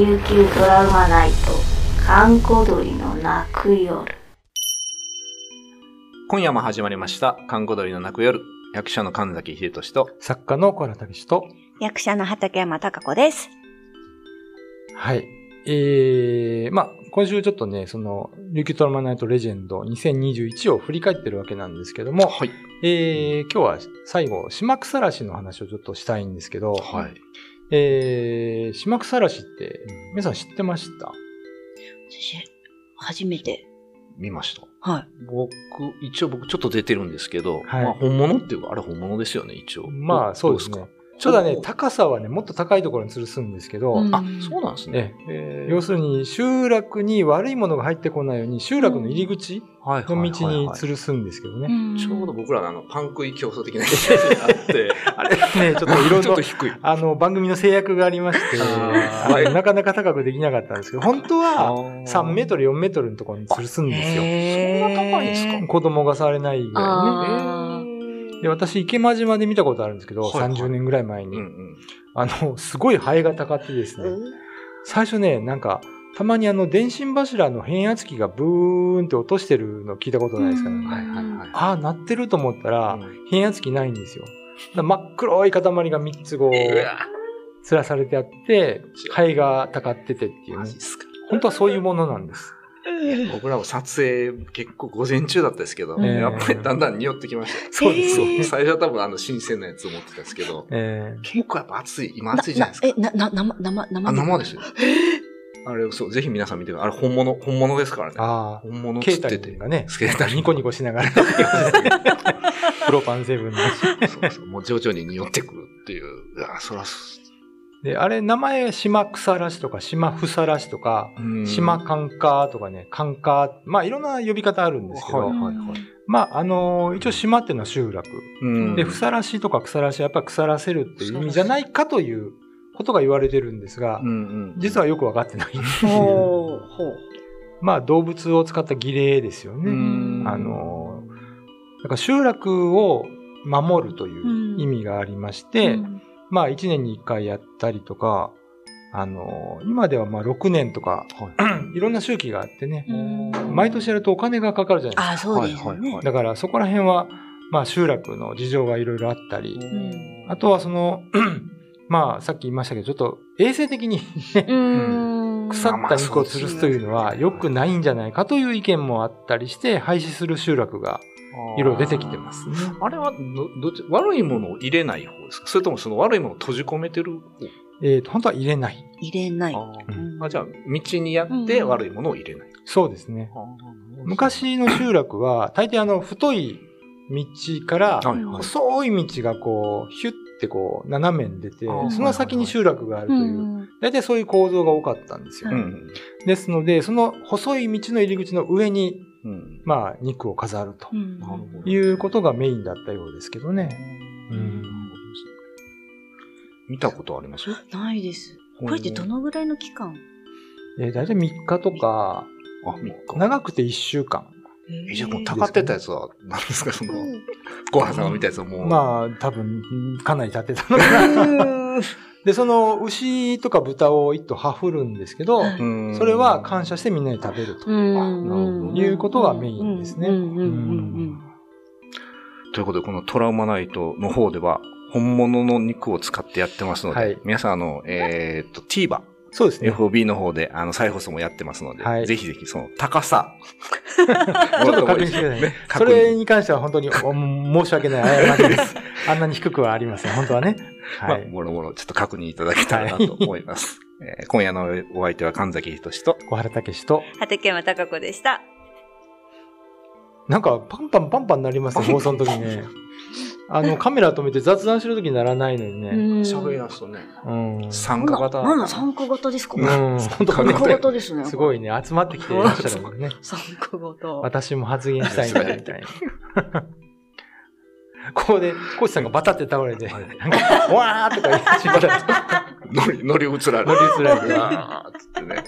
琉球ドラマナイト閑古鳥の泣く夜今夜も始まりました、看護鳥の泣く夜。役者の神崎秀俊と、作家の小原武史と、役者の畠山貴子です。はい。えー、まあ、今週ちょっとね、その、琉球トラマナイトレジェンド2021を振り返ってるわけなんですけども、はい。えー、今日は最後、島草らしの話をちょっとしたいんですけど、はい。えー、島草らしって、皆さん知ってました？私、初めて。見ました。はい。僕、一応僕ちょっと出てるんですけど、はいまあ本物っていうか、あれ本物ですよね、一応。まあ、そうですね。ただね、高さはね、もっと高いところに吊るすんですけど、うん。あ、そうなんですね。えー。要するに集落に悪いものが入ってこないように集落の入り口はいの道にはい。吊るすんですけどね。ちょうど僕らのあの、パン食い競争的なイメージがあって、あれね、ちょっといろいろ ちょっと、低い。あの、番組の制約がありまして、なかなか高くできなかったんですけど、本当は3メートトル、4メートルのところに吊るすんですよ。そんな高いんですか？子供が触れないぐらいあね。で、私、池間島で見たことあるんですけど、はいはい30年ぐらい前に。うんうん。あの、すごいハエがたかってですね、最初ね、なんか、たまにあの、電信柱の変圧器がブーンって落としてるの聞いたことないですかね。うんはいはいはい。ああ、鳴ってると思ったら、うん変圧器ないんですよ。真っ黒い塊が3つこう、吊らされてあって、灰がたかっててっていうね。本当はそういうものなんです。僕らも撮影結構午前中だったですけど、うんやっぱりだんだん匂ってきました。そうですよね。最初は多分あの新鮮なやつを持ってたんですけど、え結構やっぱ暑い、今暑いじゃないですか。え、な、な、生、生、生あ、生ですよ。あれ、そう、ぜひ皆さん見てください。あれ本物、本物ですからね。あ本物つってて。がね、スケーターニコニコしながら、プロパンセブンの。そうそう、もう徐々に匂ってくるっていう。いや、そらす、で、あれ、名前、島草らしとか、島房らしとか、うん島カンカーとかね、カンカー、まあ、いろんな呼び方あるんですけど、はいはいはい。まあ、あのー一応島っていうのは集落。うんで、ふさらしとか腐らしはやっぱ腐らせるっていう意味じゃないかということが言われてるんですがうん、うん。実はよくわかってない。ほう、ほう。まあ、動物を使った儀礼ですようね。んあのだから集落を守るという意味がありまして、うんまあ1年に1回やったりとか、あの今ではまあ6年とか、いろんな周期があってね、うん毎年やるとお金がかかるじゃないですか。あ、そうですよねはいはいは。だからそこら辺は、まあ集落の事情がいろいろあったり、あとはその、まあさっき言いましたけど、ちょっと衛生的にね、うん。腐った肉を吊るすというのは良くないんじゃないかという意見もあったりして、廃止する集落がいろいろ出てきてますね。あれはど、どっち、悪いものを入れない方ですか？それともその悪いものを閉じ込めてる方？えっ、と、本当は入れない。入れない。あーうんあじゃあ、道にやって悪いものを入れない。そうですね。昔の集落は、大抵あの、太い道から、細い道がこう、ヒュッてこう、斜めに出てその先に集落があるという、うん大体そういう構造が多かったんですよ。ううんん。ですので、その細い道の入り口の上に、うん。まあ、肉を飾るということがメインだったようですけどね。うん見たことあります？ないです。これってどのぐらいの期間？えー大体3日とか、あ、3日。長くて1週間。え、じゃあもう、たかってたやつは、何ですか、その、小原さんが見たやつはもう。まあ、多分、かなり経ってたのかな。で、その牛とか豚を一頭はふるんですけど、うんそれは感謝してみんなに食べると。うんいうことがメインですねということで、このトラウマナイトの方では、本物の肉を使ってやってますので、はい皆さん、あの、えっと、TVer、そうですね。FOB の方で、あの、再放送もやってますので、はいぜひぜひ、その、高さ。ちょっと確認してください。ねそれに関しては本当にお申し訳ない。謝りです。あんなに低くはありません。本当はね。まあ、はい。もろもろちょっと確認いただけたらなと思います。えー今夜のお相手は神崎仁と、小原武史と、畠山貴子でした。なんかパンパンパンパンなりますね、放送の時ね。あの、カメラ止めて雑談してる時にならないのにね。喋り出すとね、うん。参加型。なんだ、参加型ですか？うん。本当参加型ですね。すごいね、集まってきていらっしゃるのね。参加型。私も発言したいんだ、みたいな。ここで、コーチさんがバタって倒れて、なんか、わーとか言ってしまった。乗り、乗り移られ乗り移られてうわーっつってね。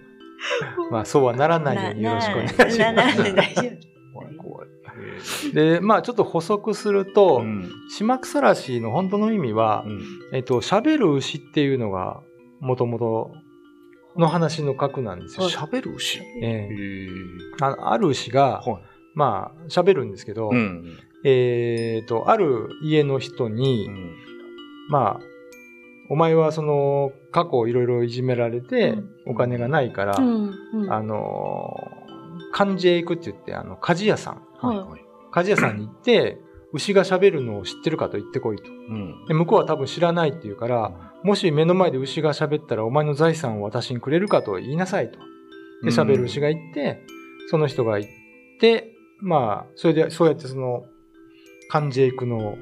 まあ、そうはならないようによろしくお願いします。ななな大丈夫。怖い怖い。で、まあ、ちょっと補足すると、うん。島草らしの本当の意味はう、ん。えっと、喋る牛っていうのが、もともとの話の核なんですよ。喋る牛？へえええ。あある牛が、はい。まあ、喋るんですけど、うん。えっ、と、ある家の人に、うんまあ、お前はその、過去いろいろいじめられてうん、お金がないから、うんうんあのー、漢字へ行くって言って、あの、鍛冶屋さん。はいはい。鍛冶屋さんに行って、牛が喋るのを知ってるかと言ってこいと。うん。で向こうは多分知らないって言うから、もし目の前で牛が喋ったらお前の財産を私にくれるかと言いなさいと。で、喋る牛が言って、その人が言って、まあ、それで、そうやってその、漢字へ行くの、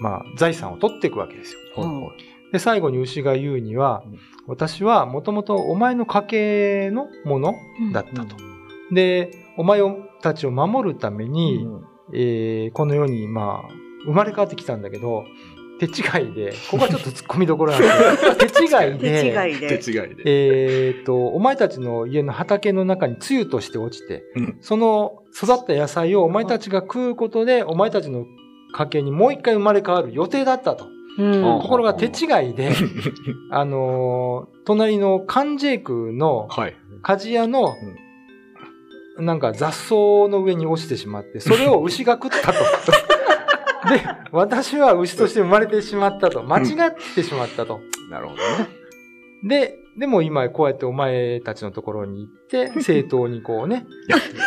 まあ、財産を取っていくわけですよ。はいはい。で、最後に牛が言うにはうん、私はもともとお前の家系のものだったと。で、お前たちを守るために、えーこの世に、まあ、生まれ変わってきたんだけど、手違いで、ここはちょっと突っ込みどころなんですけど、手違い手で、違いで。手違いで。えーっと、お前たちの家の畑の中に露として落ちて、うんその育った野菜をお前たちが食うことで、お前たちの家系にもう一回生まれ変わる予定だったと。うんあところが手違いで、あのー隣の関ジェイクのはい。鍛冶屋の、なんか雑草の上に落ちてしまって、それを牛が食ったと。で、私は牛として生まれてしまったと。間違ってしまったと。なるほどね。で、でも今こうやってお前たちのところに行って、正当にこうね、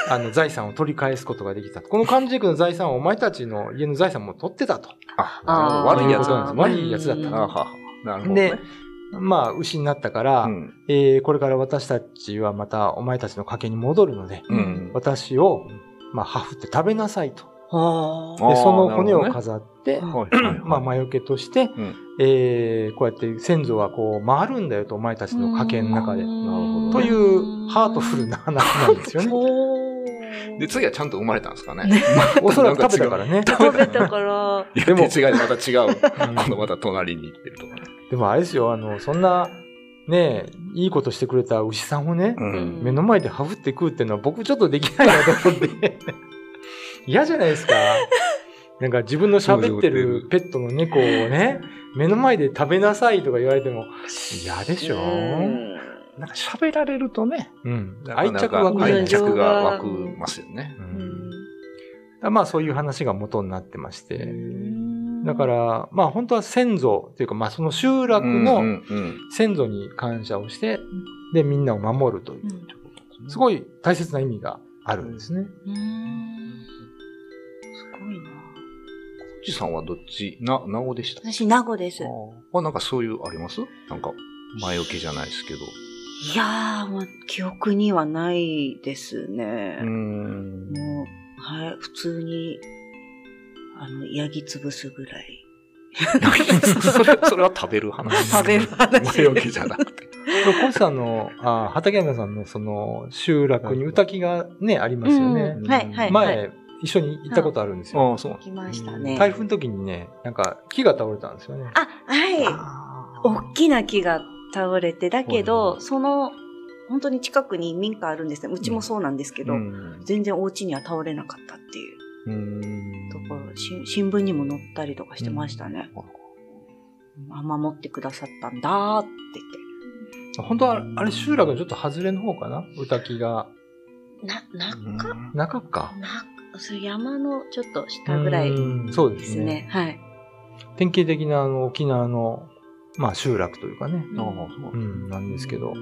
あの財産を取り返すことができたと。この関ジェイクの財産をお前たちの家の財産も取ってたと。あ、悪いやつなんですね。悪いやつだった。なるほどでね。、まあ、牛になったから、うん。えーこれから私たちはまたお前たちの家系に戻るので、うん。私を、まあ、ハフって食べなさいと。で、その骨を飾って、はいはいはい。まあ、魔除けとして、んえーこうやって先祖はこう回るんだよと、お前たちの家系の中で。なるほどというハートフルな話なんですよね。お で、次はちゃんと生まれたんですかね。おそらく食べたからね。食べたから。いやでも手違いでまた違う。うん今度また隣に行ってるとかね。でもあれですよ、あの、そんな、ねいいことしてくれた牛さんをね、うん。目の前でハフって食うっていうのは僕ちょっとできないなと思って。嫌じゃないですか。なんか自分の喋ってるペットの猫をね、目の前で食べなさいとか言われても嫌でしょうんなんか喋られるとね、うん。愛着湧く愛。着が湧くますよね。ううんんまあそういう話が元になってまして。うんだか、ら、まあ本当は先祖というか、まあその集落うんの先祖に感謝をして、で、みんなを守るというう、んすごい大切な意味があるんですね。うんおじさんはどっち？な、名護でした私、名護です。いあ、なんかそういうあります？なんか、前置きじゃないですけど。やー、もう記憶にはないですね。うーん。もう、はい、普通に、あの、ヤギ潰すぐらい。それ、それは食べる話。食べる話前置きじゃなくて。コシさんの、あ畠山さんのその集落に歌木がね、ありますよねうん。はい、はい。前、はい一緒に行ったことあるんですよ。ああ、そうなんです来ましたね。台風の時にね、なんか木が倒れたんですよね。あ、はい。大きな木が倒れて、だけど、いその、本当に近くに民家あるんですね。うちもそうなんですけど、うん全然お家には倒れなかったっていううーんところ、し新聞にも載ったりとかしてましたね。あ、守ってくださったんだーって本当は、あれ集落のちょっと外れの方かな？歌木が。言って。な、中、中か。な、そう山のちょっと下ぐらいうんそうでですすね。ね。はい。典型的なあの沖縄の、まあ集落というかね。ううん、なんですけど。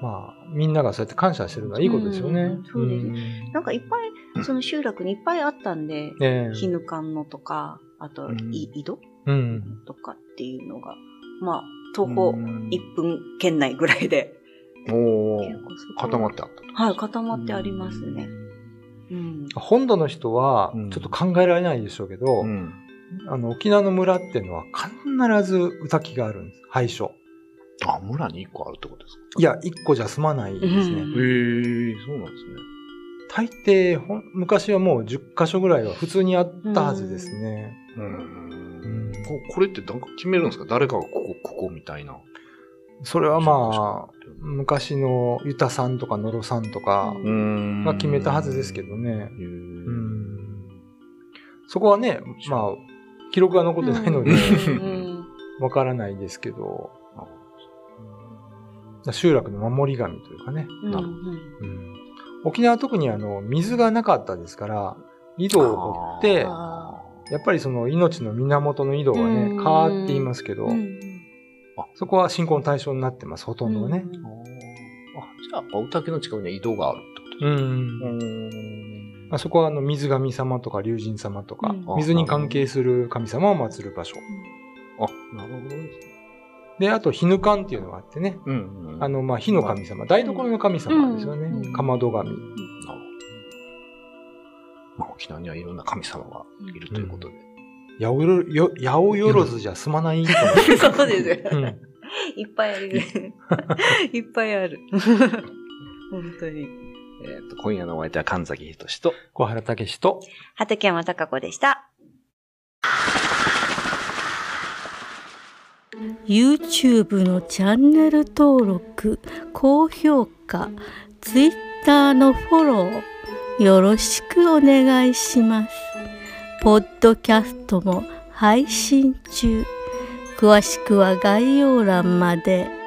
まあ、みんながそうやって感謝してるのはいいことですよね。うんそうですんなんかいっぱい、その集落にいっぱいあったんで、ねえヒヌカンのとか、あと、うんい井戸？うん。とかっていうのが、まあ、徒歩うん1分圏内ぐらいで、お固まってあったと。はい、固まってありますね。うん。本土の人はうん、ちょっと考えられないでしょうけど、うん。あの、沖縄の村っていうのは必ず歌木があるんです。廃所。あ、村に一個あるってことですか？いや、一個じゃ済まないですね。うんへえ、そうなんですね。大抵ほん、昔はもう10箇所ぐらいは普通にあったはずですね。ううんん。ここれってなんか決めるんですか？誰かがここ、ここみたいな。それはまあ、昔のユタさんとかノロさんとかが決めたはずですけどね。そこはね、まあ、記録が残ってないので、うん。わからないですけど。集落の守り神というかね。沖縄は特にあの、水がなかったですから、井戸を掘って、あやっぱりその命の源の井戸はうね、ん。川って言いますけど、ーうんそこは信仰の対象になってます、ほとんどはね。うんあじゃあ、青竹の近くには移動があるってことうん。うんあそこはあの水神様とか龍神様とか、うん水に関係する神様を祀る場所。あ、なるほどですね。で、あと、火ぬかんっていうのがあってね、うんうん。あの、まあ、火の神様、台所の神様ですよね。うんかまど神。なるほど。まあ、沖縄にはいろんな神様がいるということで。八百よよ八百万じゃ済まないと思う。そうですよ。うんいっぱいある。いっぱいある。本当に。えっと、今夜のお相手は神崎仁と、小原武史と、畠山貴子でした。YouTube のチャンネル登録、高評価、Twitter のフォロー、よろしくお願いします。ポッドキャストも配信中。詳しくは概要欄まで。